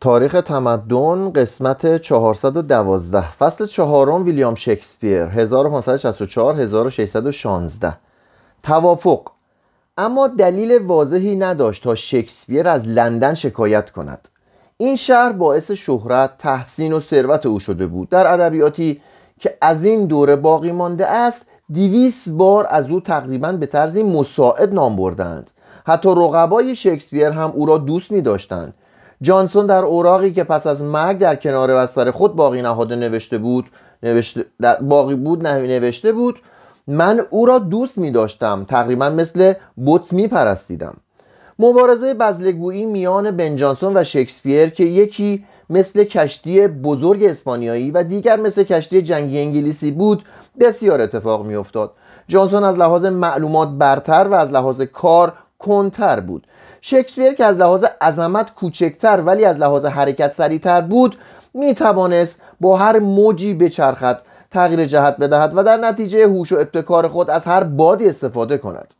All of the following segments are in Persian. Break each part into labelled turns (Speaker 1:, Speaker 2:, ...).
Speaker 1: تاریخ تمدن قسمت 412 فصل چهارم ویلیام شکسپیر. 1564 1616 توافق. اما دلیل واضحی نداشت تا شکسپیر از لندن شکایت کند. این شهر باعث شهرت، تحسین و ثروت او شده بود. در ادبیاتی که از این دوره باقی مانده است دیویس بار از او تقریبا به طرزی مساعد نام بردند. حتی رقبای شکسپیر هم او را دوست می داشتند جانسون در اوراقی که پس از مرگ در کنار بستر خود باقی نهاده نوشته بود نوشته باقی بود نوشته بود من او را دوست می داشتم. تقریبا مثل بوت می پرستیدم. مبارزه بزلگویی میان بن جانسون و شکسپیر که یکی مثل کشتی بزرگ اسپانیایی و دیگر مثل کشتی جنگی انگلیسی بود بسیار اتفاق می افتاد. جانسون از لحاظ معلومات برتر و از لحاظ کار کنتر بود. شکسپیر که از لحاظ عظمت کوچکتر ولی از لحاظ حرکت سریعتر بود می توانست با هر موجی بچرخد تغییر جهت بدهد و در نتیجه هوش و ابتکار خود از هر بادی استفاده کند.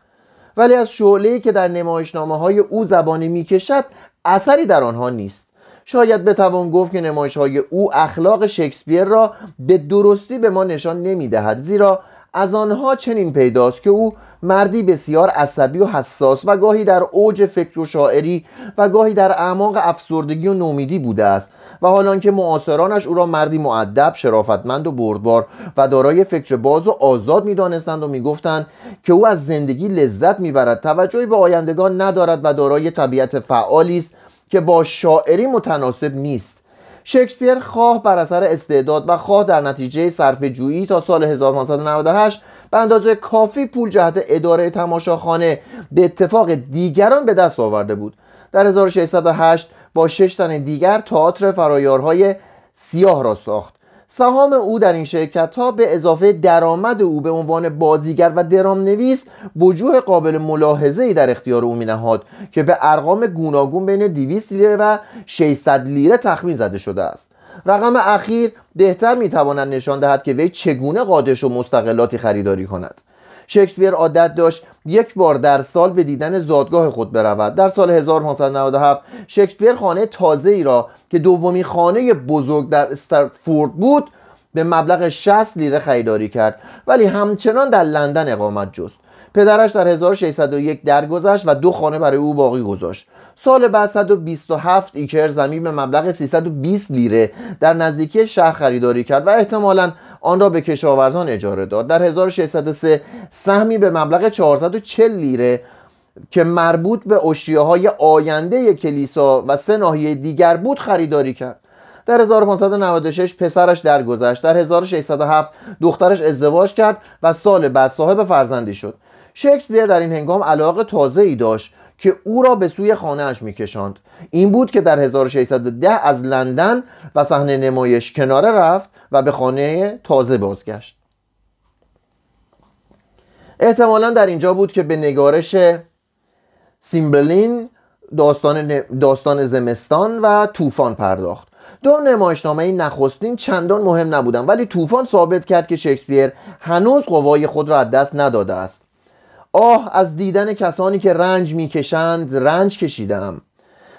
Speaker 1: ولی از شعله که در نمایشنامه های او زبانی می کشد اثری در آنها نیست. شاید بتوان گفت که نمایش های او اخلاق شکسپیر را به درستی به ما نشان نمی دهد زیرا از آنها چنین پیداست که او مردی بسیار عصبی و حساس و گاهی در اوج فکر و شاعری و گاهی در اعماق افسردگی و نومیدی بوده است و حالان که معاصرانش او را مردی معدب شرافتمند و بردبار و دارای فکر باز و آزاد می‌دانستند و می‌گفتند که او از زندگی لذت می‌برد. توجهی به آیندگان ندارد و دارای طبیعت فعالی است که با شاعری متناسب نیست. شکسپیر خواه بر اثر استعداد و خواه در نتیجه صرف جویی تا سال 1598 به اندازه کافی پول جهت اداره تماشاخانه به اتفاق دیگران به دست آورده بود. در 1608 با شش تن دیگر تئاتر فرایارهای سیاه را ساخت. سهام او در این شرکت ها به اضافه درآمد او به عنوان بازیگر و درام نویس وجوه قابل ملاحظه ای در اختیار او می نهاد که به ارقام گوناگون بین 200 لیره و 600 لیره تخمین زده شده است. رقم اخیر بهتر می‌تواند نشان دهد که وی چگونه قادش و مستقلاتی خریداری کند. شکسپیر عادت داشت یک بار در سال به دیدن زادگاه خود برود. در سال 1597 شکسپیر خانه تازه ای را که دومی خانه بزرگ در استرفورد بود به مبلغ 60 لیره خریداری کرد. ولی همچنان در لندن اقامت جست. پدرش در 1601 درگذشت و دو خانه برای او باقی گذاشت. سال بعد 127 ایکر زمین به مبلغ 320 لیره در نزدیکی شهر خریداری کرد و احتمالاً آن را به کشاورزان اجاره داد. در 1603 سهمی به مبلغ 440 لیره که مربوط به اشیاء های آینده کلیسا و سه ناحیه دیگر بود خریداری کرد. در 1596 پسرش درگذشت. در 1607 دخترش ازدواج کرد و سال بعد صاحب فرزندی شد. شکسپیر در این هنگام علاقه تازه ای داشت. که او را به سوی خانهاش میکشاند. این بود که در 1610 از لندن و صحنه نمایش کناره رفت و به خانه تازه بازگشت. احتمالا در اینجا بود که به نگارش سیمبلین داستان, داستان زمستان و طوفان پرداخت. دو نمایشنامه نخستین چندان مهم نبودن ولی طوفان ثابت کرد که شکسپیر هنوز قوای خود را از دست نداده است. آه از دیدن کسانی که رنج می‌کشند رنج کشیدم.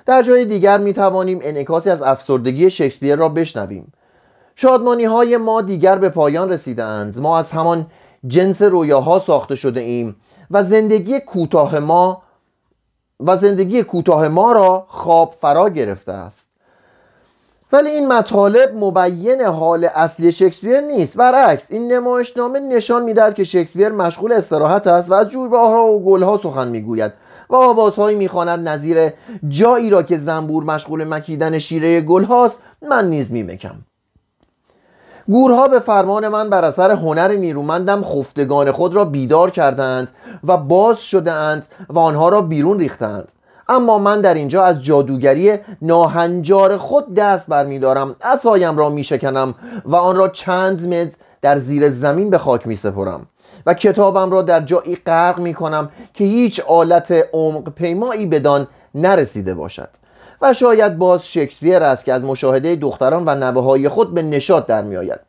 Speaker 1: در جای دیگر می توانیم انعکاسی از افسردگی شکسپیر را بشنویم. شادمانی های ما دیگر به پایان رسیدند ما از همان جنس رویاها ساخته شده ایم و زندگی کوتاه ما و زندگی کوتاه ما را خواب فرا گرفته است. ولی این مطالب مبین حال اصلی شکسپیر نیست. برعکس این نمایشنامه نشان می‌دهد که شکسپیر مشغول استراحت است و از جویبارها و گلها سخن می‌گوید و آوازهایی می‌خواند نظیر جایی را که زنبور مشغول مکیدن شیره گل هاست من نیز میمکم. گورها به فرمان من بر اثر هنر نیرومندم خفتگان خود را بیدار کردند و باز شدهاند و آنها را بیرون ریختند اما من در اینجا از جادوگری ناهنجار خود دست برمیدارم. اسایم را میشکنم و آن را چند متر در زیر زمین به خاک می سپرم و کتابم را در جایی غرق می کنم که هیچ آلت عمق پیمایی بدان نرسیده باشد. و شاید باز شکسپیر است که از مشاهده دختران و نوه های خود به نشاد در می آید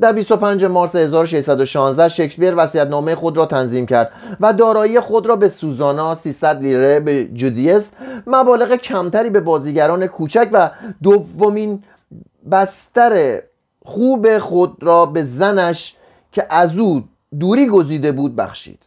Speaker 1: در 25 مارس 1616 شکسپیر نامه خود را تنظیم کرد و دارایی خود را به سوزانا 300 لیره به جودیس مبالغ کمتری به بازیگران کوچک و دومین بستر خوب خود را به زنش که از او دوری گزیده بود بخشید.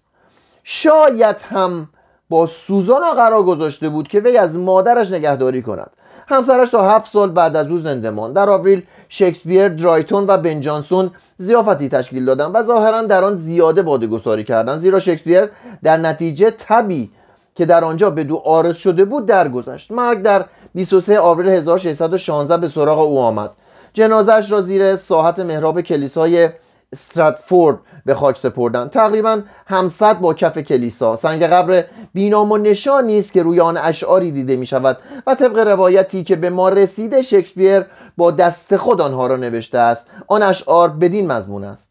Speaker 1: شاید هم با سوزانا قرار گذاشته بود که وی از مادرش نگهداری کند. همسرش تا هفت سال بعد از او زنده ماند. در آوریل شکسپیر درایتون و بن جانسون زیافتی تشکیل دادن و ظاهرا در آن زیاده بادگساری کردند زیرا شکسپیر در نتیجه تبی که در آنجا به دو آرز شده بود درگذشت. مرگ در 23 آوریل 1616 به سراغ او آمد. جنازش را زیر ساحت محراب کلیسای استراتفورد به خاک سپردن. تقریبا همصد با کف کلیسا. سنگ قبر بینام و نشانی است که روی آن اشعاری دیده می شود و طبق روایتی که به ما رسیده شکسپیر با دست خود آنها را نوشته است. آن اشعار بدین مضمون است.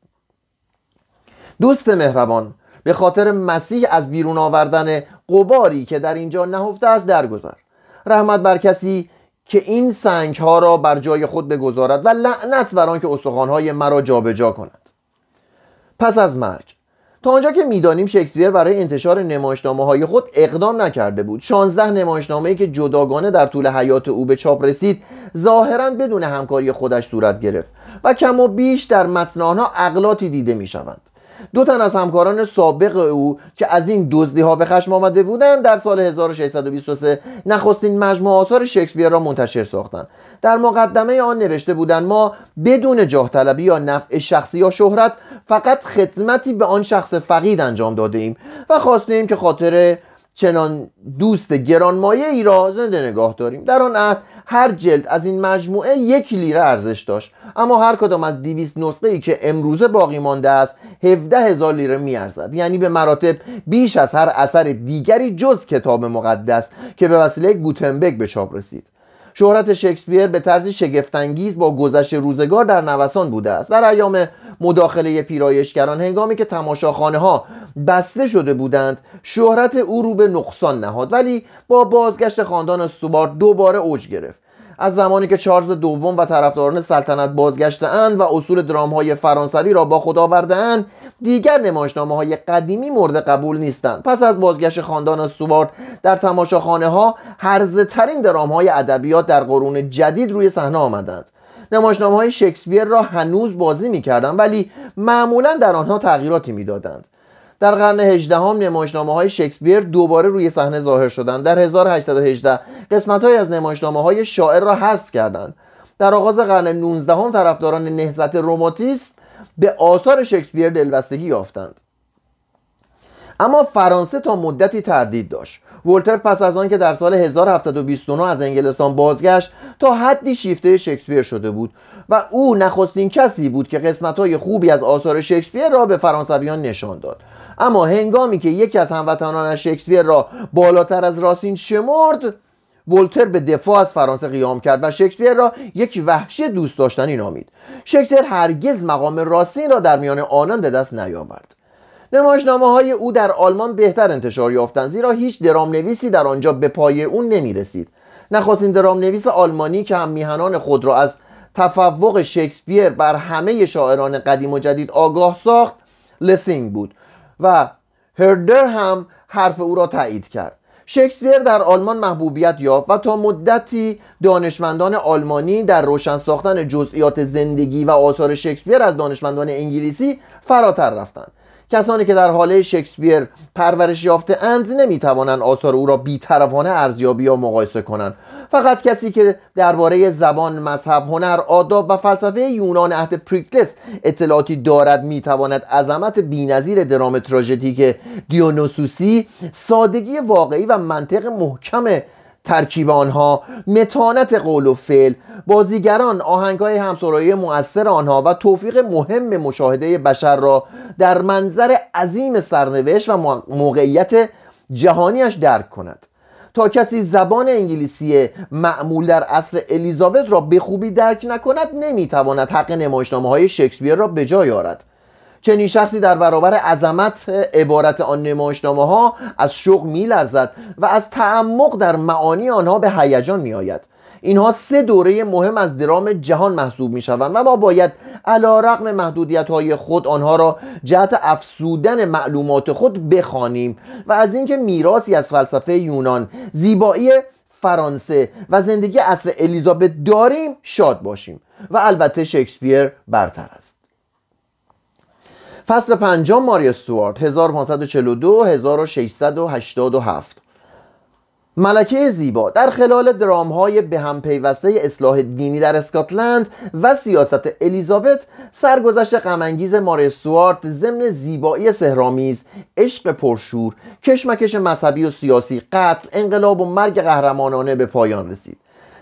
Speaker 1: دوست مهربان به خاطر مسیح از بیرون آوردن قباری که در اینجا نهفته است درگذر. رحمت بر کسی که این سنگ ها را بر جای خود بگذارد و لعنت بر آنکه استخوان های مرا جابجا کند. پس از مرگ. تا آنجا که می‌دانیم شکسپیر برای انتشار نمایشنامه های خود اقدام نکرده بود. 16 نمایشنامه ای که جداگانه در طول حیات او به چاپ رسید ظاهرا بدون همکاری خودش صورت گرفت و کم و بیش در متن آنها اقلاتی دیده می شوند دو تن از همکاران سابق او که از این دزدی ها به خشم آمده بودند در سال 1623 نخستین مجموعه آثار شکسپیر را منتشر ساختند. در مقدمه آن نوشته بودند ما بدون جاه طلبی یا نفع شخصی یا شهرت فقط خدمتی به آن شخص فقید انجام داده ایم و خواستیم که خاطر چنان دوست گرانمایه ای را زنده نگاه داریم. در آن عهد هر جلد از این مجموعه یک لیره ارزش داشت. اما هر کدام از 200 نسخه ای که امروزه باقی مانده است 17 هزار لیره میارزد. یعنی به مراتب بیش از هر اثر دیگری جز کتاب مقدس که به وسیله گوتنبرگ به چاپ رسید. شهرت شکسپیر به طرزی شگفتانگیز با گذشت روزگار در نوسان بوده است. در ایام مداخله پیرایشگران هنگامی که تماشاخانه ها بسته شده بودند شهرت او رو به نقصان نهاد ولی با بازگشت خاندان استوبار دوباره اوج گرفت. از زمانی که چارلز دوم و طرفداران سلطنت بازگشتهاند و اصول درام های فرانسوی را با خود آوردهاند دیگر نمایشنامه های قدیمی مورد قبول نیستند. پس از بازگشت خاندان استوارت در تماشاخانه ها هرزه ترین درام های ادبیات در قرون جدید روی صحنه آمدند. نمایشنامه های شکسپیر را هنوز بازی می‌کردند ولی معمولا در آنها تغییراتی می‌دادند. در قرن 18 هم نمایشنامه های شکسپیر دوباره روی صحنه ظاهر شدند. در 1818 قسمت های از نمایشنامه های شاعر را حذف کردند. در آغاز قرن 19 هم طرفداران نهضت روماتیست به آثار شکسپیر دلبستگی یافتند. اما فرانسه تا مدتی تردید داشت. ولتر پس از آن که در سال 1729 از انگلستان بازگشت تا حدی شیفته شکسپیر شده بود و او نخستین کسی بود که قسمت‌های خوبی از آثار شکسپیر را به فرانسویان نشان داد. اما هنگامی که یکی از هموطنان شکسپیر را بالاتر از راسین شمرد ولتر به دفاع از فرانسه قیام کرد و شکسپیر را یک وحشی دوست داشتنی نامید. شکسپیر هرگز مقام راسین را در میان آنان به دست نیاورد. نمایشنامه های او در آلمان بهتر انتشار یافتند زیرا هیچ درام نویسی در آنجا به پای او نمی رسید نخواستین درام نویس آلمانی که هم میهنان خود را از تفوق شکسپیر بر همه شاعران قدیم و جدید آگاه ساخت لسینگ بود. و هردر هم حرف او را تایید کرد. شکسپیر در آلمان محبوبیت یافت و تا مدتی دانشمندان آلمانی در روشن ساختن جزئیات زندگی و آثار شکسپیر از دانشمندان انگلیسی فراتر رفتند. کسانی که در حاله شکسپیر پرورش یافته اند نمی‌توانند آثار او را بیطرفانه ارزیابی یا مقایسه کنند. فقط کسی که درباره زبان مذهب هنر آداب و فلسفه یونان عهد پریکلس اطلاعاتی دارد می‌تواند عظمت بینظیر درام تراژدیک دیونوسوسی سادگی واقعی و منطق محکم ترکیب آنها متانت قول و فعل. بازیگران آهنگهای همسرایی مؤثر آنها و توفیق مهم مشاهده بشر را در منظر عظیم سرنوشت و موقعیت جهانیش درک کند. تا کسی زبان انگلیسی معمول در عصر الیزابت را به خوبی درک نکند نمی‌تواند حق نمایشنامه های شکسپیر را به جای آرد. چنین شخصی در برابر عظمت عبارت آن نمایشنامه ها از شوق میلرزد و از تعمق در معانی آنها به هیجان میآید. اینها سه دوره مهم از درام جهان محسوب می شوند و ما باید علا رقم محدودیت های خود آنها را جهت افسودن معلومات خود بخوانیم و از اینکه میراثی از فلسفه یونان زیبایی فرانسه و زندگی اصر الیزابت داریم شاد باشیم و البته شکسپیر برتر است. فصل پنجم ماریا استوارت 1542 1687 ملکه زیبا در خلال درام های به هم پیوسته اصلاح دینی در اسکاتلند و سیاست الیزابت سرگذشت غمانگیز ماری استوارت ضمن زیبایی سهرامیز عشق پرشور کشمکش مذهبی و سیاسی قتل انقلاب و مرگ قهرمانانه به پایان رسید.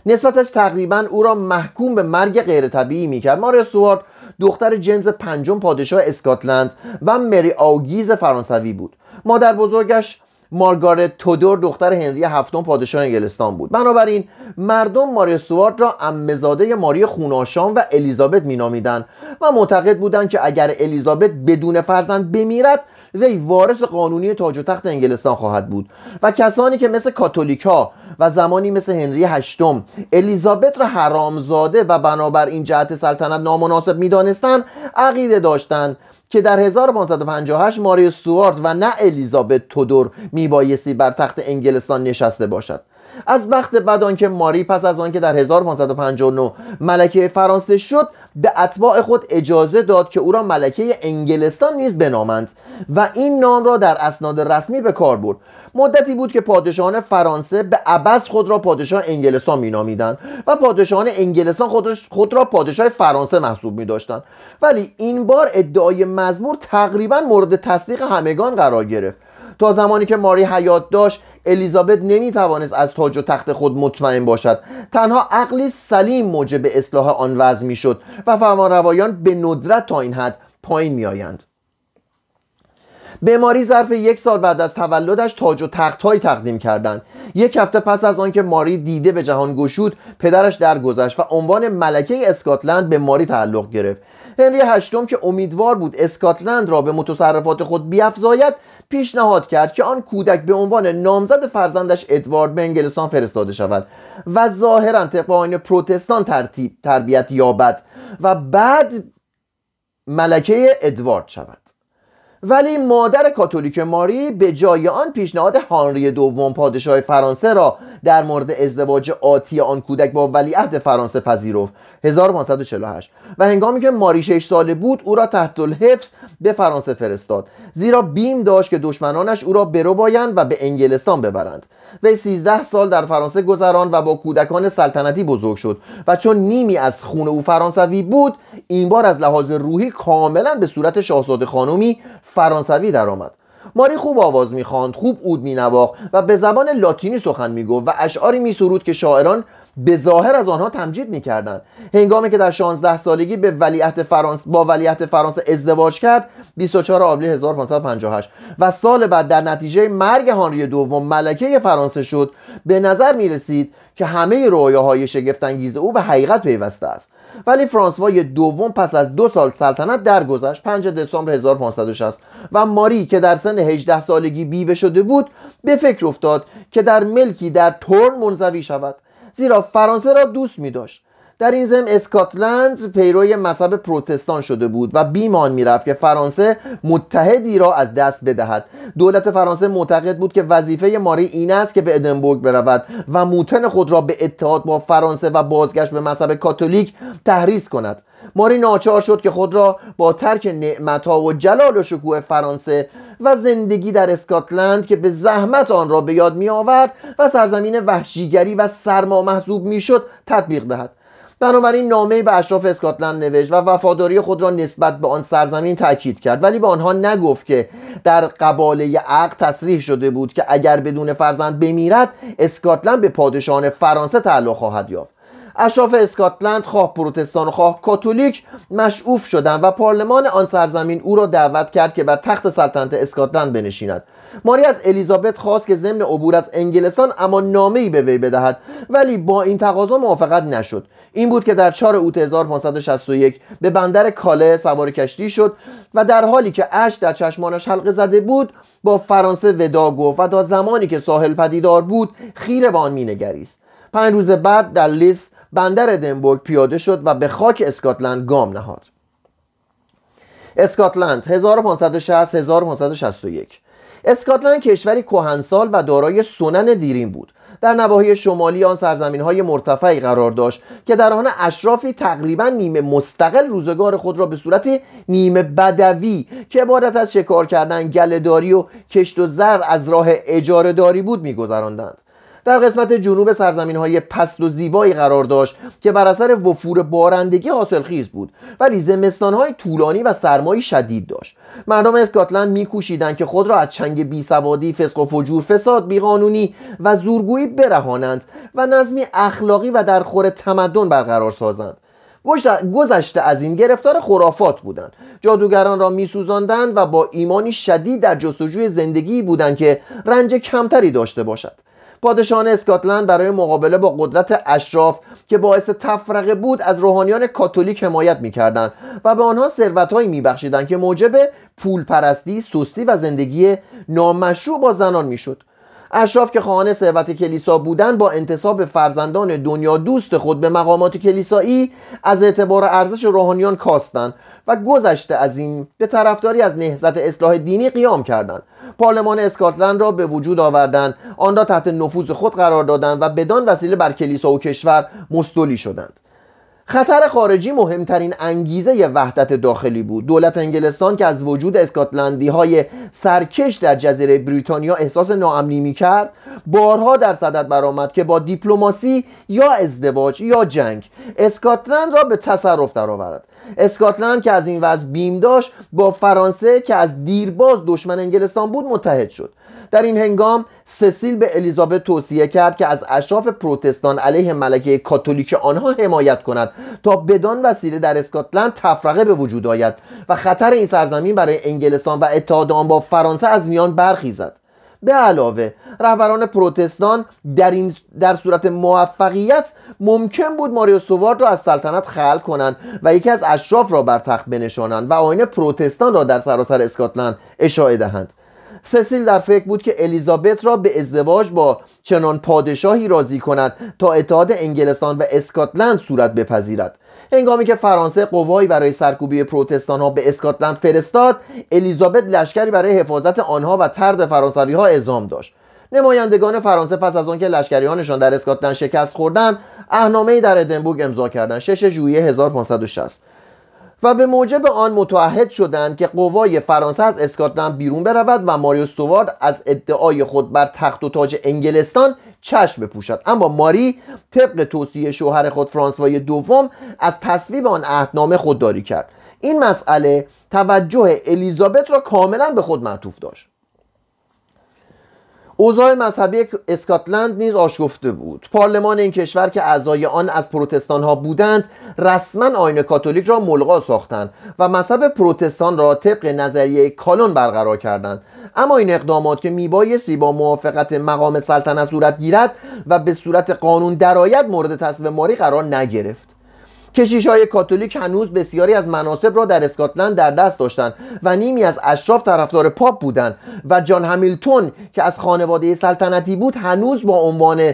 Speaker 1: نسبتش تقریبا او را محکوم به مرگ غیر طبیعی می‌کرد. ماری استوارت دختر جیمز پنجم پادشاه اسکاتلند و مری آوگیز فرانسوی بود. مادر بزرگش مارگارت تودور دختر هنری هفتم پادشاه انگلستان بود. بنابراین مردم ماری سوارد را امزاده ماری خوناشان و الیزابت مینامیدند و معتقد بودند که اگر الیزابت بدون فرزند بمیرد وی وارث قانونی تاج و تخت انگلستان خواهد بود. و کسانی که مثل کاتولیکا و زمانی مثل هنری هشتم الیزابت را حرامزاده و بنابر این جهت سلطنت نامناسب می‌دانستند عقیده داشتند که در 1558 ماری سوارد و نه الیزابت تودور میبایستی بر تخت انگلستان نشسته باشد. از وقت بعد آنکه ماری پس از آنکه در 1559 ملکه فرانسه شد به اتباع خود اجازه داد که او را ملکه انگلستان نیز بنامند و این نام را در اسناد رسمی به کار برد. مدتی بود که پادشاهان فرانسه به عبس خود را پادشاه انگلستان مینامیدند و پادشاهان انگلستان خود را پادشاه فرانسه محسوب می داشتند ولی این بار ادعای مزمور تقریبا مورد تصدیق همگان قرار گرفت. تا زمانی که ماری حیات داشت الیزابت نمی توانست از تاج و تخت خود مطمئن باشد. تنها عقلی سلیم موجب اصلاح آن وضع می شد و فرمانروایان به ندرت تا این حد پایین می آیند به ماری ظرف یک سال بعد از تولدش تاج و تخت های تقدیم کردند. یک هفته پس از آنکه ماری دیده به جهان گشود پدرش درگذشت و عنوان ملکه اسکاتلند به ماری تعلق گرفت. هنری هشتم که امیدوار بود اسکاتلند را به متصرفات خود بیافزاید پیشنهاد کرد که آن کودک به عنوان نامزد فرزندش ادوارد به انگلستان فرستاده شود و ظاهرا طبق پروتستان ترتیب تربیت یابد و بعد ملکه ادوارد شود. ولی مادر کاتولیک ماری به جای آن پیشنهاد هانری دوم پادشاه فرانسه را در مورد ازدواج آتی آن کودک با ولیعهد فرانسه پذیرفت. 1548 و هنگامی که ماری 6 ساله بود او را تحت الحبس به فرانسه فرستاد. زیرا بیم داشت که دشمنانش او را برو بایند و به انگلستان ببرند. وی 13 سال در فرانسه گذران و با کودکان سلطنتی بزرگ شد و چون نیمی از خون او فرانسوی بود این بار از لحاظ روحی کاملا به صورت شاهزاده خانومی فرانسوی درآمد. ماری خوب آواز می‌خواند خوب اود مینواخت و به زبان لاتینی سخن می‌گفت و اشعاری میسرود که شاعران به ظاهر از آنها تمجید می‌کردند. هنگامی که در 16 سالگی به ولیعت فرانس با ولیعت فرانسه ازدواج کرد 24 آوریل 1558 و سال بعد در نتیجه مرگ هانری دوم ملکه فرانسه شد به نظر می رسید که همه رویاهای شگفتانگیز او به حقیقت پیوسته است. ولی فرانسوای دوم پس از دو سال سلطنت درگذشت 5 دسامبر 1560 و ماری که در سن 18 سالگی بیوه شده بود به فکر افتاد که در ملکی در تورن منزوی شود. زیرا فرانسه را دوست می داشت در این ضمن اسکاتلند پیروی مذهب پروتستان شده بود و بیمان می‌رفت که فرانسه متحدی را از دست بدهد. دولت فرانسه معتقد بود که وظیفه ماری این است که به ادنبورگ برود و موتن خود را به اتحاد با فرانسه و بازگشت به مذهب کاتولیک تحریز کند. ماری ناچار شد که خود را با ترک نعمتها و جلال و شکوه فرانسه و زندگی در اسکاتلند که به زحمت آن را به یاد می آورد و سرزمین وحشیگری و سرما محضوب می شد تطبیق دهد. بنابراین نامه به اشراف اسکاتلند نوشت و وفاداری خود را نسبت به آن سرزمین تاکید کرد. ولی به آنها نگفت که در قباله عقد تصریح شده بود که اگر بدون فرزند بمیرد اسکاتلند به پادشاهان فرانسه تعلق خواهد یافت. اشراف اسکاتلند خواه پروتستان و خواه کاتولیک مشعوف شدند و پارلمان آن سرزمین او را دعوت کرد که بر تخت سلطنت اسکاتلند بنشیند. ماری از الیزابت خواست که ضمن عبور از انگلستان اما نامه ای به وی بدهد ولی با این تقاضا موافقت نشد. این بود که در 4 اوت 1561 به بندر کاله سوار کشتی شد و در حالی که اش در چشمانش حلقه زده بود با فرانسه ودا گفت و تا زمانی که ساحل پدیدار بود خیره به آن مینگریست. پنج روز بعد در لیس بندر ادنبورگ پیاده شد و به خاک اسکاتلند گام نهاد. اسکاتلند 1560 1561 اسکاتلند کشوری کهنسال و دارای سنن دیرین بود. در نواحی شمالی آن سرزمین های مرتفعی قرار داشت که در آن اشرافی تقریبا نیمه مستقل روزگار خود را به صورت نیمه بدوی که عبارت از شکار کردن گلهداری و کشت و زر از راه اجاره داری بود میگذراندند. در قسمت جنوب سرزمین های پست و زیبایی قرار داشت که بر اثر وفور بارندگی حاصلخیز بود ولی زمستان های طولانی و سرمایی شدید داشت. مردم اسکاتلند میکوشیدند که خود را از چنگ بیسوادی فسق و فجور فساد بیقانونی و زورگویی برهانند و نظمی اخلاقی و در خور تمدن برقرار سازند. گذشته از این گرفتار خرافات بودند. جادوگران را میسوزاندند و با ایمانی شدید در جستجوی زندگی بودند که رنج کمتری داشته باشد. پادشاهان اسکاتلند برای مقابله با قدرت اشراف که باعث تفرقه بود از روحانیان کاتولیک حمایت می‌کردند و به آنها ثروتهایی میبخشیدند که موجب پول پرستی، سستی و زندگی نامشروع با زنان می‌شد. اشراف که خواهان ثروت کلیسا بودند با انتصاب فرزندان دنیا دوست خود به مقامات کلیسایی از اعتبار ارزش روحانیان کاستند و گذشته از این به طرفداری از نهضت اصلاح دینی قیام کردند. پارلمان اسکاتلند را به وجود آوردند. آن را تحت نفوذ خود قرار دادند و بدان وسیله بر کلیسا و کشور مستولی شدند. خطر خارجی مهمترین انگیزه وحدت داخلی بود. دولت انگلستان که از وجود اسکاتلندی های سرکش در جزیره بریتانیا احساس ناامنی می کرد بارها در صدد برآمد که با دیپلماسی یا ازدواج یا جنگ اسکاتلند را به تصرف درآورد. اسکاتلند که از این وضع بیم داشت با فرانسه که از دیرباز دشمن انگلستان بود متحد شد. در این هنگام سسیل به الیزابت توصیه کرد که از اشراف پروتستان علیه ملکه کاتولیک آنها حمایت کند تا بدان وسیله در اسکاتلند تفرقه به وجود آید و خطر این سرزمین برای انگلستان و اتحاد آن با فرانسه از میان برخیزد. به علاوه رهبران پروتستان در, این در صورت موفقیت ممکن بود ماریو سوارد را از سلطنت خلق کنند و یکی از اشراف را بر تخت بنشانند و آین پروتستان را در سراسر اسکاتلند اشاعه دهند. سسیل در فکر بود که الیزابت را به ازدواج با چنان پادشاهی راضی کند تا اتحاد انگلستان و اسکاتلند صورت بپذیرد. هنگامی که فرانسه قوایی برای سرکوبی پروتستان ها به اسکاتلند فرستاد الیزابت لشکری برای حفاظت آنها و ترد فرانسوی ها اعزام داشت. نمایندگان فرانسه پس از آنکه لشکریانشان در اسکاتلند شکست خوردند اهنامه در ادنبورگ امضا کردند. 6 ژوئیه 1560 و به موجب آن متعهد شدند که قوای فرانسه از اسکاتلند بیرون برود و ماریو سوارد از ادعای خود بر تخت و تاج انگلستان چشم بپوشد. اما ماری طبق توصیه شوهر خود فرانسوای دوم از تصویب آن عهدنامه خودداری کرد. این مسئله توجه الیزابت را کاملا به خود معطوف داشت. اوضاع مذهبی اسکاتلند نیز آشفته بود. پارلمان این کشور که اعضای آن از پروتستان ها بودند رسما آین کاتولیک را ملغا ساختند و مذهب پروتستان را طبق نظریه کالون برقرار کردند. اما این اقدامات که میبایستی با موافقت مقام سلطنت صورت گیرد و به صورت قانون درآید مورد تصویب ماری قرار نگرفت. کشیش های کاتولیک هنوز بسیاری از مناسب را در اسکاتلند در دست داشتند و نیمی از اشراف طرفدار پاپ بودند و جان همیلتون که از خانواده سلطنتی بود هنوز با عنوان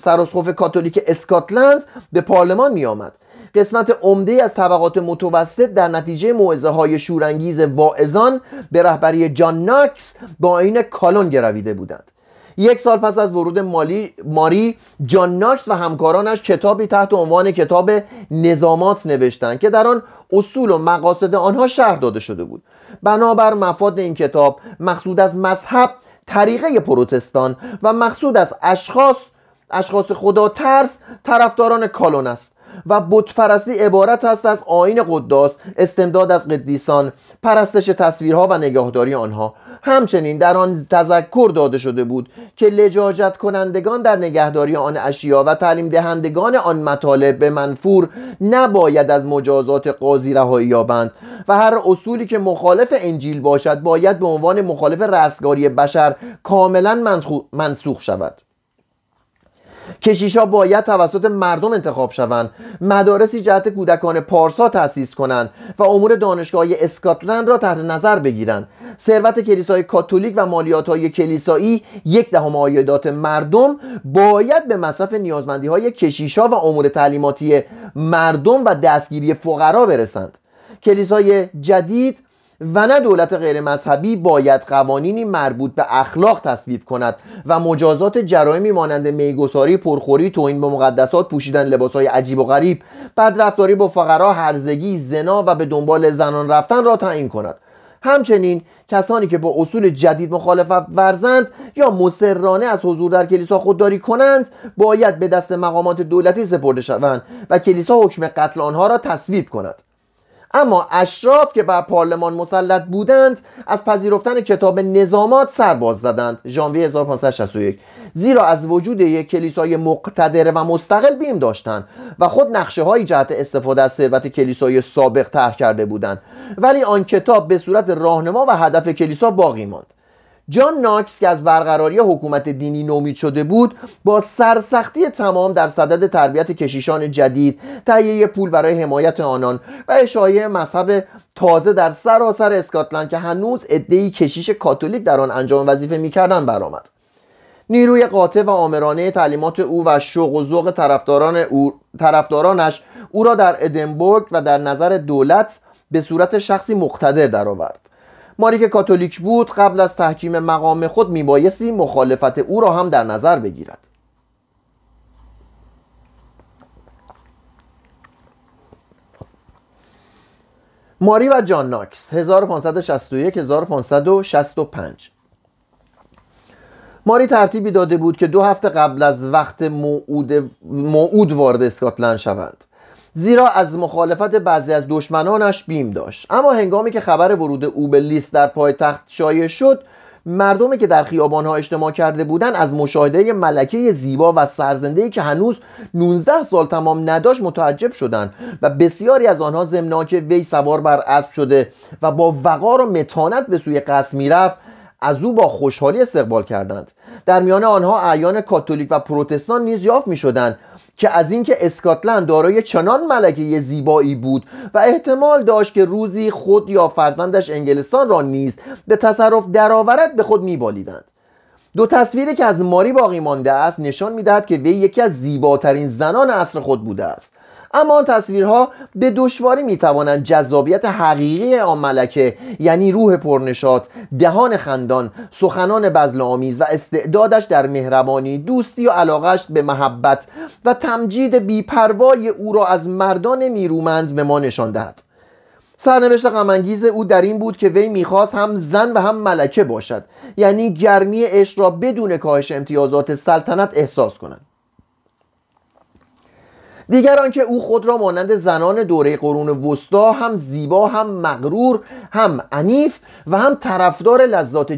Speaker 1: سراسخوف کاتولیک اسکاتلند به پارلمان می آمد. قسمت عمده از طبقات متوسط در نتیجه موعظه های شورانگیز واعظان به رهبری جان ناکس با این کالون گرویده بودند یک سال پس از ورود مالی ماری جان ناکس و همکارانش کتابی تحت عنوان کتاب نظامات نوشتند که در آن اصول و مقاصد آنها شرح داده شده بود. بنابر مفاد این کتاب مقصود از مذهب طریقه پروتستان و مقصود از اشخاص اشخاص خدا ترس طرفداران کالون است و بتپرستی عبارت است از آین قداس استمداد از قدیسان پرستش تصویرها و نگاهداری آنها. همچنین در آن تذکر داده شده بود که لجاجت کنندگان در نگهداری آن اشیا و تعلیم دهندگان آن مطالب به منفور نباید از مجازات قاضی رهایی یابند و هر اصولی که مخالف انجیل باشد باید به عنوان مخالف رستگاری بشر کاملا منسوخ شود. کشیشا باید توسط مردم انتخاب شوند. مدارسی جهت کودکان پارسا تأسیس کنند و امور دانشگاه اسکاتلند را تحت نظر بگیرند. ثروت کلیسای کاتولیک و مالیات های کلیسایی یک دهم عایدات مردم باید به مصرف نیازمندی های کشیشا و امور تعلیماتی مردم و دستگیری فقرا برسند. کلیسای جدید و نه دولت غیر مذهبی باید قوانینی مربوط به اخلاق تصویب کند و مجازات جرایمی مانند میگساری پرخوری توهین به مقدسات پوشیدن لباسهای عجیب و غریب بدرفتاری با فقرا هرزگی زنا و به دنبال زنان رفتن را تعیین کند. همچنین کسانی که با اصول جدید مخالفت ورزند یا مسررانه از حضور در کلیسا خودداری کنند باید به دست مقامات دولتی سپرده شوند و کلیسا حکم قتل آنها را تصویب کند. اما اشراف که بر پارلمان مسلط بودند از پذیرفتن کتاب نظامات سرباز زدند. ژانویه 1561 زیرا از وجود یک کلیسای مقتدر و مستقل بیم داشتند و خود نقشه های جهت استفاده از ثروت کلیسای سابق طرح کرده بودند. ولی آن کتاب به صورت راهنما و هدف کلیسا باقی ماند. جان ناکس که از برقراری حکومت دینی نومید شده بود با سرسختی تمام در صدد تربیت کشیشان جدید تهیه پول برای حمایت آنان و اشاعه مذهب تازه در سراسر اسکاتلند که هنوز عدهای کشیش کاتولیک در آن انجام وظیفه می‌کردند برآمد. نیروی قاطع و آمرانه تعلیمات او و شوق و ذوق طرفداران او طرفدارانش او را در ادنبورگ و در نظر دولت به صورت شخصی مقتدر درآورد. ماری که کاتولیک بود قبل از تحکیم مقام خود میبایستی مخالفت او را هم در نظر بگیرد. ماری و جان ناکس 1561 1565 ماری ترتیبی داده بود که دو هفته قبل از وقت موعود, موعود وارد اسکاتلند شوند. زیرا از مخالفت بعضی از دشمنانش بیم داشت. اما هنگامی که خبر ورود او به لیست در پایتخت شایع شد مردمی که در خیابانها اجتماع کرده بودند از مشاهده ملکه زیبا و سرزندهی که هنوز 19 سال تمام نداشت متعجب شدند و بسیاری از آنها ضمن وی سوار بر اسب شده و با وقار و متانت به سوی قصر می‌رفت از او با خوشحالی استقبال کردند. در میان آنها اعیان کاتولیک و پروتستان نیز یافت می شدند که از اینکه اسکاتلند دارای چنان ملکه زیبایی بود و احتمال داشت که روزی خود یا فرزندش انگلستان را نیز به تصرف درآورد به خود میبالیدند. دو تصویری که از ماری باقی مانده است نشان می‌دهد که وی یکی از زیباترین زنان عصر خود بوده است. اما آن تصویرها به دشواری می‌توانند جذابیت حقیقی آن ملکه یعنی روح پرنشات دهان خندان سخنان بزل آمیز و استعدادش در مهربانی دوستی و علاقش به محبت و تمجید بیپروای او را از مردان نیرومند به ما نشان دهد. سرنوشت غمانگیز او در این بود که وی می‌خواست هم زن و هم ملکه باشد یعنی گرمی عشق را بدون کاهش امتیازات سلطنت احساس کند. دیگران که او خود را مانند زنان دوره قرون وسطا هم زیبا هم مغرور هم عنیف و هم طرفدار لذات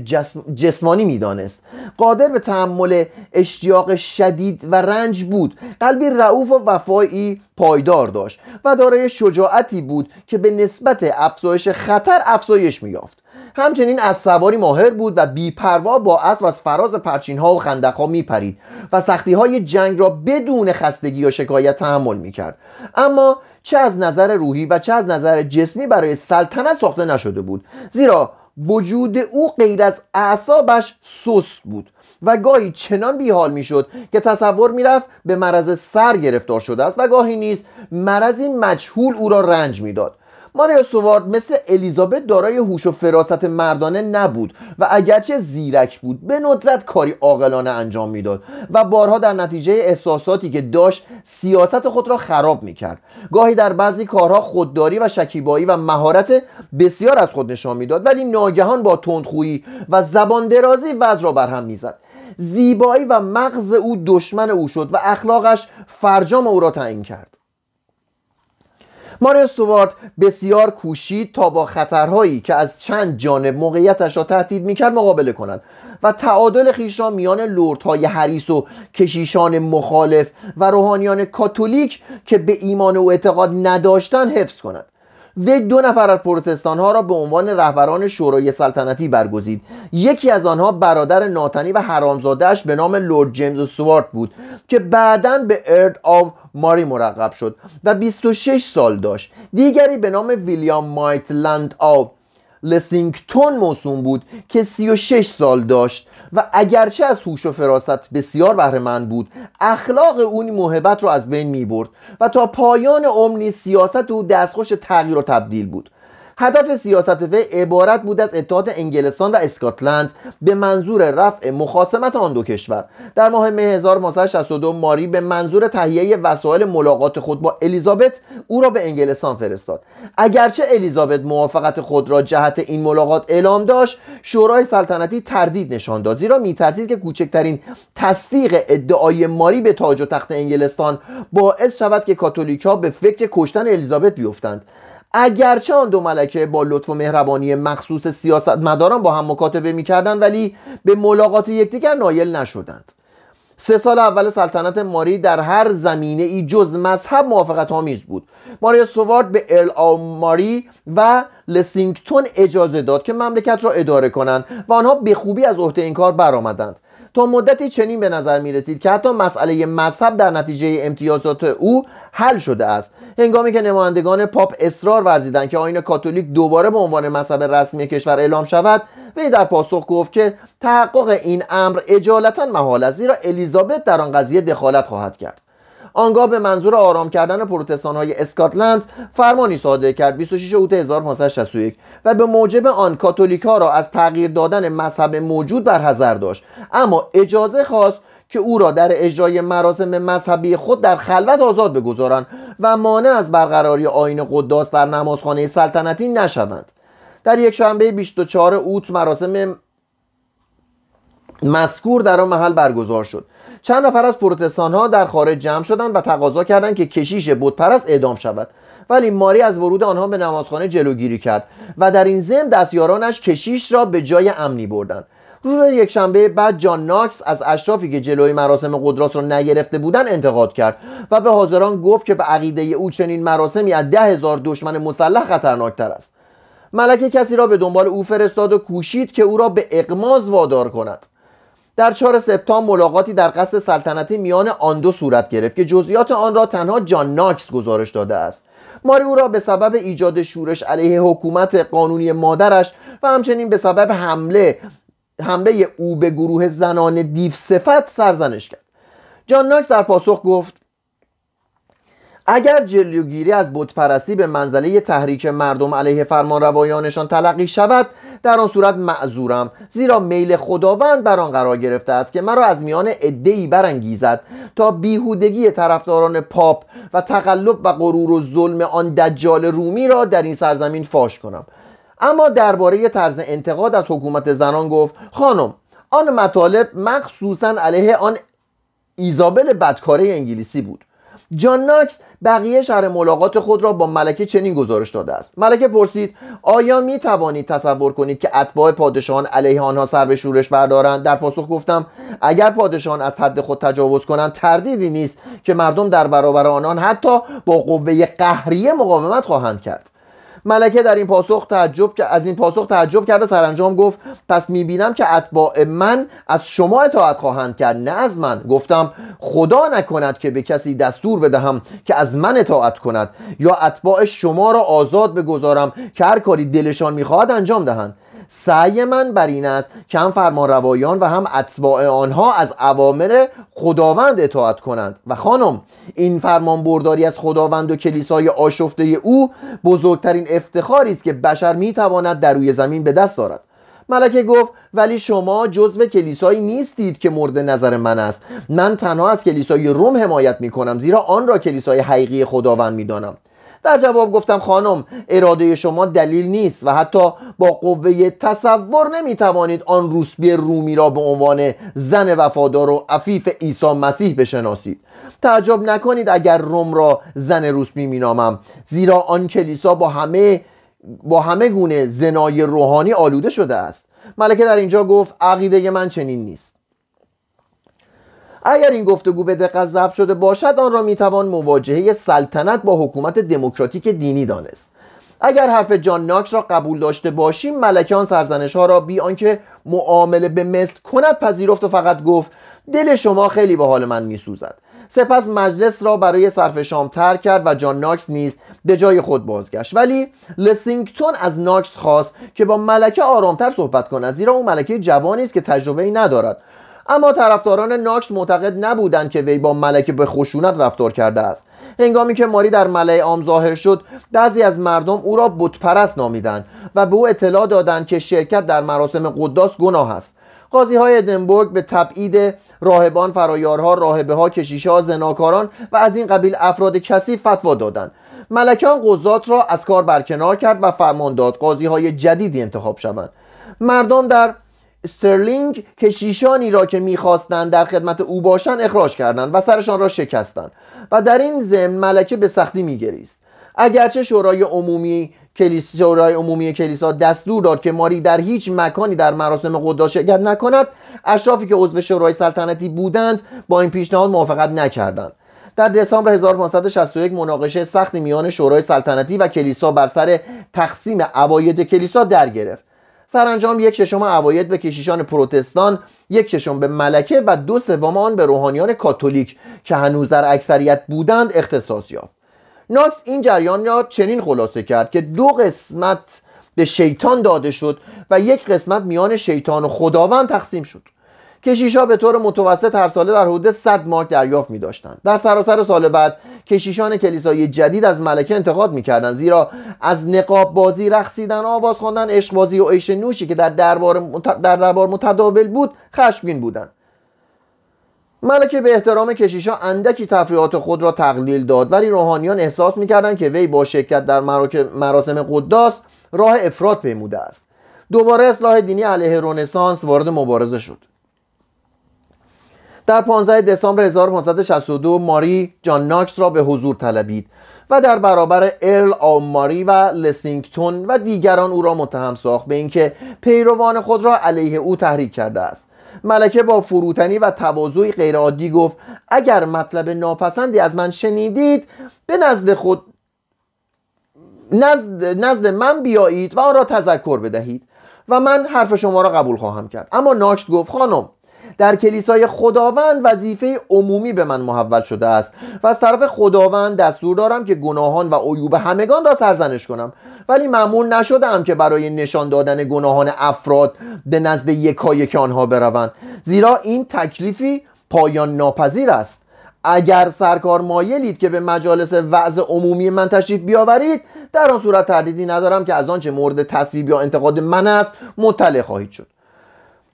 Speaker 1: جسمانی می‌دانست. قادر به تحمل اشتیاق شدید و رنج بود. قلبی رعوف و وفایی پایدار داشت و دارای شجاعتی بود که به نسبت افزایش خطر افزایش مییافت. همچنین از سواری ماهر بود و بیپروا با اسب از فراز پرچین ها و خندق ها میپرید و سختی های جنگ را بدون خستگی و شکایت تحمل می‌کرد. اما چه از نظر روحی و چه از نظر جسمی برای سلطنت ساخته نشده بود زیرا وجود او غیر از اعصابش سست بود و گاهی چنان بیحال می‌شد که تصور می‌رفت به مرض سر گرفتار شده است و گاهی نیز مرضی مجهول او را رنج می‌داد. ماریا سوارد مثل الیزابت دارای هوش و فراست مردانه نبود و اگرچه زیرک بود به ندرت کاری عاقلانه انجام می‌داد و بارها در نتیجه احساساتی که داشت سیاست خود را خراب می‌کرد. گاهی در بعضی کارها خودداری و شکیبایی و مهارت بسیار از خود نشان می‌داد ولی ناگهان با تندخویی و زبان درازی وضع را برهم می‌زد. زیبایی و مغز او دشمن او شد و اخلاقش فرجام او را تعیین کرد. ماریو سوارد بسیار کوشید تا با خطرهایی که از چند جانب موقعیتش را تهدید می‌کرد مقابله کند و تعادل خویش را میان لردهای حریص و کشیشان مخالف و روحانیان کاتولیک که به ایمان و اعتقاد نداشتن حفظ کند. وی دو نفر از پروتستان ها را به عنوان رهبران شورای سلطنتی برگزید. یکی از آنها برادر ناتنی و حرامزادهش به نام لورد جیمز استوارت بود که بعدا به ارل آف ماری ملقب شد و 26 سال داشت. دیگری به نام ویلیام مایتلند آف لسینگتون موسوم بود که 36 سال داشت و اگرچه از هوش و فراست بسیار بهره بود اخلاق اون محبت رو از بین می برد و تا پایان عمری سیاست او دستخوش تغییر و تبدیل بود. هدف سیاست وی عبارت بود از اتحاد انگلستان و اسکاتلند به منظور رفع مخاسمت آن دو کشور. در ماه مه 1962 ماری به منظور تهیه وسایل ملاقات خود با الیزابت او را به انگلستان فرستاد. اگرچه الیزابت موافقت خود را جهت این ملاقات اعلام داشت شورای سلطنتی تردید نشان داد زیرا میترسید که کوچکترین تصدیق ادعای ماری به تاج و تخت انگلستان باعث شود که کاتولیکا به فکر کشتن الیزابت بیفتند. اگرچه آن دو ملکه با لطف و مهربانی مخصوص سیاستمداران با هم مکاتبه می‌کردند ولی به ملاقات یکدیگر نایل نشدند. سه سال اول سلطنت ماری در هر زمینه ای جز مذهب موافقت آمیز بود. ماریا سوارد به ارل آو ماری و لسینگتون اجازه داد که مملکت را اداره کنند و آنها به خوبی از عهده این کار برآمدند. تا مدتی چنین به نظر می رسید که حتی مسئله مذهب در نتیجه امتیازات او حل شده است. هنگامی که نمایندگان پاپ اصرار ورزیدند که آین کاتولیک دوباره به عنوان مذهب رسمی کشور اعلام شود وی در پاسخ گفت که تحقق این امر اجالتا محال است زیرا الیزابت در آن قضیه دخالت خواهد کرد. آنگاه به منظور آرام کردن پروتستان های اسکاتلند فرمانی صادر کرد 26 اوت 1561 و به موجب آن کاتولیک ها را از تغییر دادن مذهب موجود بر حذر داشت. اما اجازه خواست که او را در اجرای مراسم مذهبی خود در خلوت آزاد بگذارند و مانع از برقراری آین قداس در نمازخانه سلطنتی نشوند. در یک شنبه 24 اوت مراسم مذکور در آن محل برگزار شد. چند نفر از پروتستان ها در خارج جمع شدند و تقاضا کردند که کشیش بتپرست اعدام شود. ولی ماری از ورود آنها به نمازخانه جلوگیری کرد و در این ضمن دستیارانش کشیش را به جای امنی بردند. روز یک شنبه بعد جان ناکس از اشرافی که جلوی مراسم قدراس را نگرفته بودند انتقاد کرد و به حاضران گفت که به عقیده او چنین مراسمی از ده هزار دشمن مسلح خطرناکتر است. ملکه کسی را به دنبال او فرستاد و کوشید که او را به اقماز وادار کند. در 4 سپتامبر ملاقاتی در قصد سلطنتی میان آن دو صورت گرفت که جزئیات آن را تنها جان ناکس گزارش داده است. ماری او را به سبب ایجاد شورش علیه حکومت قانونی مادرش و همچنین به سبب حمله حمله او به گروه زنان دیو صفت سرزنش کرد. جان ناکس در پاسخ گفت اگر جلوگیری از بتپرستی به منزله تحریک مردم علیه فرمان روایانشان تلقی شود در آن صورت معذورم زیرا میل خداوند بر آن قرار گرفته است که مرا از میان عدهای برانگیزد. تا بیهودگی طرفداران پاپ و تقلب و غرور و ظلم آن دجال رومی را در این سرزمین فاش کنم. اما درباره طرز انتقاد از حکومت زنان گفت خانم آن مطالب مخصوصا علیه آن ایزابل بدکاره انگلیسی بود. جان ناکس بقیه شهر ملاقات خود را با ملکه چنین گزارش داده است. ملکه پرسید آیا می توانید تصور کنید که اتباع پادشاهان علیه آنها سر به شورش بردارند؟ در پاسخ گفتم اگر پادشاهان از حد خود تجاوز کنند تردیدی نیست که مردم در برابر آنان حتی با قوه قهریه مقاومت خواهند کرد. ملکه در این پاسخ تعجب که از این پاسخ تعجب کرد و سرانجام گفت پس می‌بینم که اتباع من از شما اطاعت خواهند کرد نه از من. گفتم خدا نکند که به کسی دستور بدهم که از من اطاعت کند یا اتباع شما را آزاد بگذارم که هر کاری دلشان می‌خواهد انجام دهند. سعی من بر این است که هم فرمان روایان و هم اتباع آنها از اوامر خداوند اطاعت کنند. و خانم این فرمان برداری از خداوند و کلیسای آشفته او بزرگترین افتخاری است که بشر می‌تواند در روی زمین به دست دارد ملکه گفت ولی شما جزو کلیسایی نیستید که مورد نظر من است. من تنها از کلیسای روم حمایت می کنم زیرا آن را کلیسای حقیقی خداوند می دانم در جواب گفتم خانم اراده شما دلیل نیست و حتی با قوه تصور نمی توانید آن روسبی رومی را به عنوان زن وفادار و عفیف عیسی مسیح بشناسید. تعجب نکنید اگر روم را زن روسبی مینامم زیرا آن کلیسا با همه با همه گونه زنای روحانی آلوده شده است. ملکه در اینجا گفت عقیده من چنین نیست. اگر این گفتگو به دقت ضبط شده باشد آن را می‌توان مواجهه سلطنت با حکومت دموکراتیک دینی دانست. اگر حرف جان ناکس را قبول داشته باشیم ملکان سرزنش ها را بی آنکه معامله به مثل کند پذیرفت و فقط گفت دل شما خیلی به حال من میسوزد. سپس مجلس را برای صرف شام ترک کرد و جان ناکس نیز به جای خود بازگشت. ولی لسینگتون از ناکس خواست که با ملکه آرامتر صحبت کند زیرا او ملکه جوانی است که تجربه ای ندارد. اما طرفداران ناکس معتقد نبودند که وی با ملکه به خشونت رفتار کرده است. هنگامی که ماری در ملعه عام ظاهر شد بعضی از مردم او را بتپرست نامیدند و به او اطلاع دادند که شرکت در مراسم قداس گناه است. قاضی های ادنبورگ به تبعید راهبان فرایارها راهبه ها ها زناکاران و از این قبیل افراد کسی فتوا دادند. ملکان قضات را از کار برکنار کرد و فرمان داد قاضی های جدیدی انتخاب شوند. مردم در استرلینگ کشیشانی را که می‌خواستند در خدمت او باشند اخراج کردند و سرشان را شکستند و در این ضمن ملکه به سختی میگریست. اگرچه شورای عمومی کلیسا شورای عمومی کلیسا دستور داد که ماری در هیچ مکانی در مراسم قداس شرکت نکند اشرافی که عضو شورای سلطنتی بودند با این پیشنهاد موافقت نکردند. در دسامبر 1561 مناقشه سختی میان شورای سلطنتی و کلیسا بر سر تقسیم عواید کلیسا در گرفت. سرانجام یک ششم عواید به کشیشان پروتستان یک ششم به ملکه و دو سوم آن به روحانیان کاتولیک که هنوز در اکثریت بودند اختصاص یافت. ناکس این جریان را چنین خلاصه کرد که دو قسمت به شیطان داده شد و یک قسمت میان شیطان و خداوند تقسیم شد. کشیشا به طور متوسط هر ساله در حدود 100 مارک دریافت می داشتند در سراسر سال بعد کشیشان کلیسای جدید از ملکه انتقاد می‌کردند زیرا از نقاب بازی رقصیدن آواز خواندن عشق بازی و عیش نوشی که در دربار در دربار متداول بود خشمگین بودند. ملکه به احترام کشیشا اندکی تفریحات خود را تقلیل داد ولی روحانیان احساس می‌کردند که وی با شرکت در مراسم قداس راه افراد پیموده است. دوباره اصلاح دینی علیه رونسانس وارد مبارزه شد. در 15 دسامبر 1562 ماری جان ناکس را به حضور طلبید و در برابر ارل ماری و لسینگتون و دیگران او را متهم ساخت به اینکه پیروان خود را علیه او تحریک کرده است. ملکه با فروتنی و تواضعی غیرعادی گفت اگر مطلب ناپسندی از من شنیدید به نزد خود نزد, نزد من بیایید و آن را تذکر بدهید و من حرف شما را قبول خواهم کرد. اما ناکس گفت خانم در کلیسای خداوند وظیفه عمومی به من محول شده است. و از طرف خداوند دستور دارم که گناهان و عیوب همگان را سرزنش کنم. ولی معمول نشدم که برای نشان دادن گناهان افراد به نزد یکایک آنها بروند. زیرا این تکلیفی پایان ناپذیر است. اگر سرکار مایلید که به مجالس وعظ عمومی من تشریف بیاورید در آن صورت تردیدی ندارم که از آنچه مورد تصویب یا انتقاد من است مطلع خواهید شد.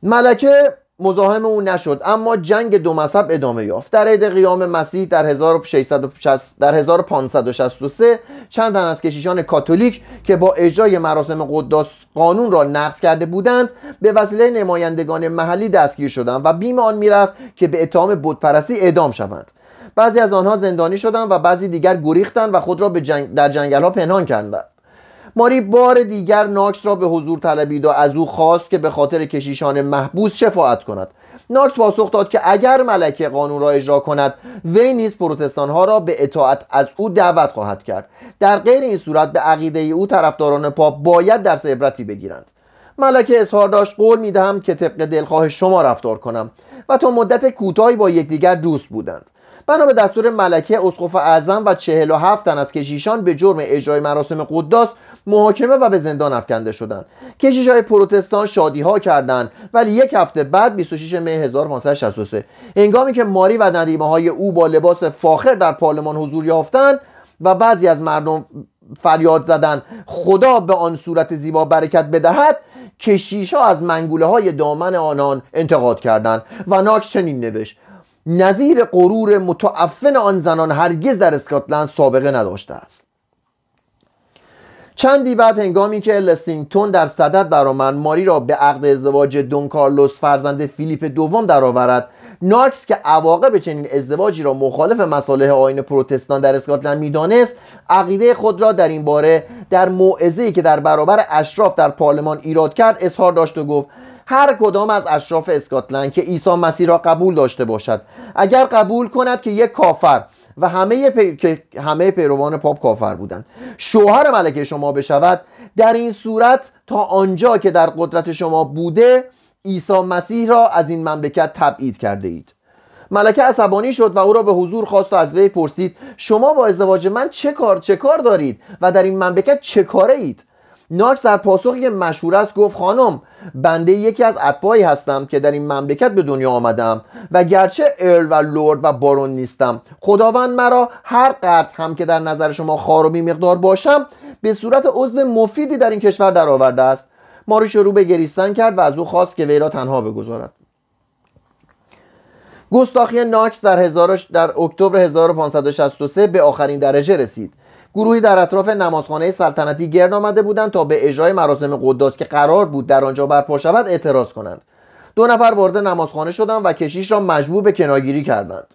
Speaker 1: ملکه مزاحم او نشد. اما جنگ دو مذهب ادامه یافت. در عید قیام مسیح در 1660 در 1563 چند تن از کشیشان کاتولیک که با اجرای مراسم قداس قانون را نقض کرده بودند به وسیله نمایندگان محلی دستگیر شدند و بیم آن می‌رفت که به اتهام بتپرستی اعدام شوند. بعضی از آنها زندانی شدند و بعضی دیگر گریختند و خود را به جنگ در جنگل ها پنهان کردند. ماری بار دیگر ناکس را به حضور طلبید و از او خواست که به خاطر کشیشان محبوس شفاعت کند. ناکس پاسخ داد که اگر ملکه قانون را اجرا کند وی نیز پروتستان ها را به اطاعت از او دعوت خواهد کرد. در غیر این صورت به عقیده او طرفداران پاپ باید درس عبرتی بگیرند. ملکه اظهار داشت قول می‌دهم که طبق دلخواه شما رفتار کنم و تا مدت کوتاهی با یکدیگر دوست بودند. بنا به دستور ملکه اسقف اعظم و چهل و هفت تن از کشیشان به جرم اجرای مراسم قداس محاکمه و به زندان افکنده شدند کشیش های پروتستان شادی ها کردند ولی یک هفته بعد 26 می 1563 هنگامی که ماری و ندیمه های او با لباس فاخر در پارلمان حضور یافتند و بعضی از مردم فریاد زدند خدا به آن صورت زیبا برکت بدهد کشیش ها از منگوله های دامن آنان انتقاد کردند و ناکس چنین نوشت نظیر غرور متعفن آن زنان هرگز در اسکاتلند سابقه نداشته است. چندی بعد هنگامی که لسینگتون در صدد برآمد ماری را به عقد ازدواج دون کارلوس فرزند فیلیپ دوم درآورد. ناکس که عواقب چنین ازدواجی را مخالف مصالح آین پروتستان در اسکاتلند می‌دانست عقیده خود را در این باره در موعظه‌ای که در برابر اشراف در پارلمان ایراد کرد اظهار داشت و گفت هر کدام از اشراف اسکاتلند که عیسی مسیح را قبول داشته باشد اگر قبول کند که یک کافر و همه پی... همه پیروان پاپ کافر بودند شوهر ملکه شما بشود در این صورت تا آنجا که در قدرت شما بوده عیسی مسیح را از این مملکت تبعید کرده اید. ملکه عصبانی شد و او را به حضور خواست و از وی پرسید شما با ازدواج من چه کار چه کار دارید و در این مملکت چه کاره اید؟ ناکس در پاسخی که مشهور است گفت خانم بنده یکی از اتباعی هستم که در این مملکت به دنیا آمدم و گرچه ارل و لورد و بارون نیستم. خداوند مرا هر قدر هم که در نظر شما خار و مقدار باشم به صورت عضو مفیدی در این کشور درآورده است. ماری شروع به گریستن کرد و از او خواست که وی را تنها بگذارد. گستاخی ناکس در, در اکتبر 1563 به آخرین درجه رسید. گروهی در اطراف نمازخانه سلطنتی گرد آمده بودند تا به اجرای مراسم قداس که قرار بود در آنجا برپا شود اعتراض کنند. دو نفر وارد نمازخانه شدند و کشیش را مجبور به کنارگیری کردند.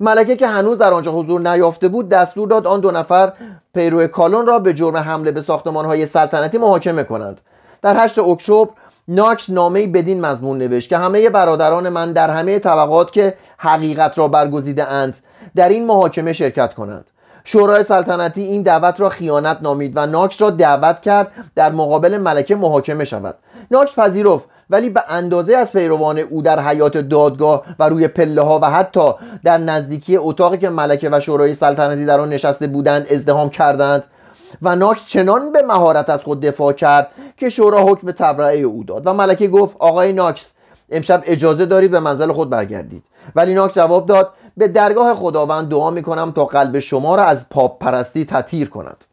Speaker 1: ملکه که هنوز در آنجا حضور نیافته بود دستور داد آن دو نفر پیرو کالون را به جرم حمله به ساختمانهای سلطنتی محاکمه کنند. در 8 اکتبر ناکس نامه‌ای بدین مضمون نوشت که همه برادران من در همه طبقات که حقیقت را برگزیده اند در این محاکمه شرکت کنند. شورای سلطنتی این دعوت را خیانت نامید و ناکس را دعوت کرد در مقابل ملکه محاکمه شود. ناکس پذیرفت ولی به اندازه از پیروان او در حیات دادگاه و روی پله ها و حتی در نزدیکی اتاقی که ملکه و شورای سلطنتی در آن نشسته بودند ازدهام کردند و ناکس چنان به مهارت از خود دفاع کرد که شورا حکم تبرئه او داد و ملکه گفت آقای ناکس امشب اجازه دارید به منزل خود برگردید. ولی ناکس جواب داد به درگاه خداوند دعا می کنم تا قلب شما را از پاپ پرستی تطهیر کند.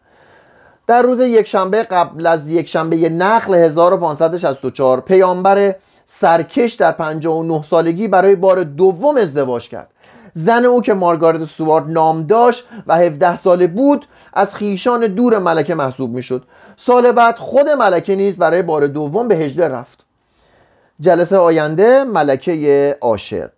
Speaker 1: در روز یکشنبه قبل از یکشنبه نخل 1564 پیامبر سرکش در 59 سالگی برای بار دوم ازدواج کرد. زن او که مارگارت سوارد نام داشت و 17 ساله بود از خیشان دور ملکه محسوب می‌شد. سال بعد خود ملکه نیز برای بار دوم به هجله رفت. جلسه آینده ملکه عاشق.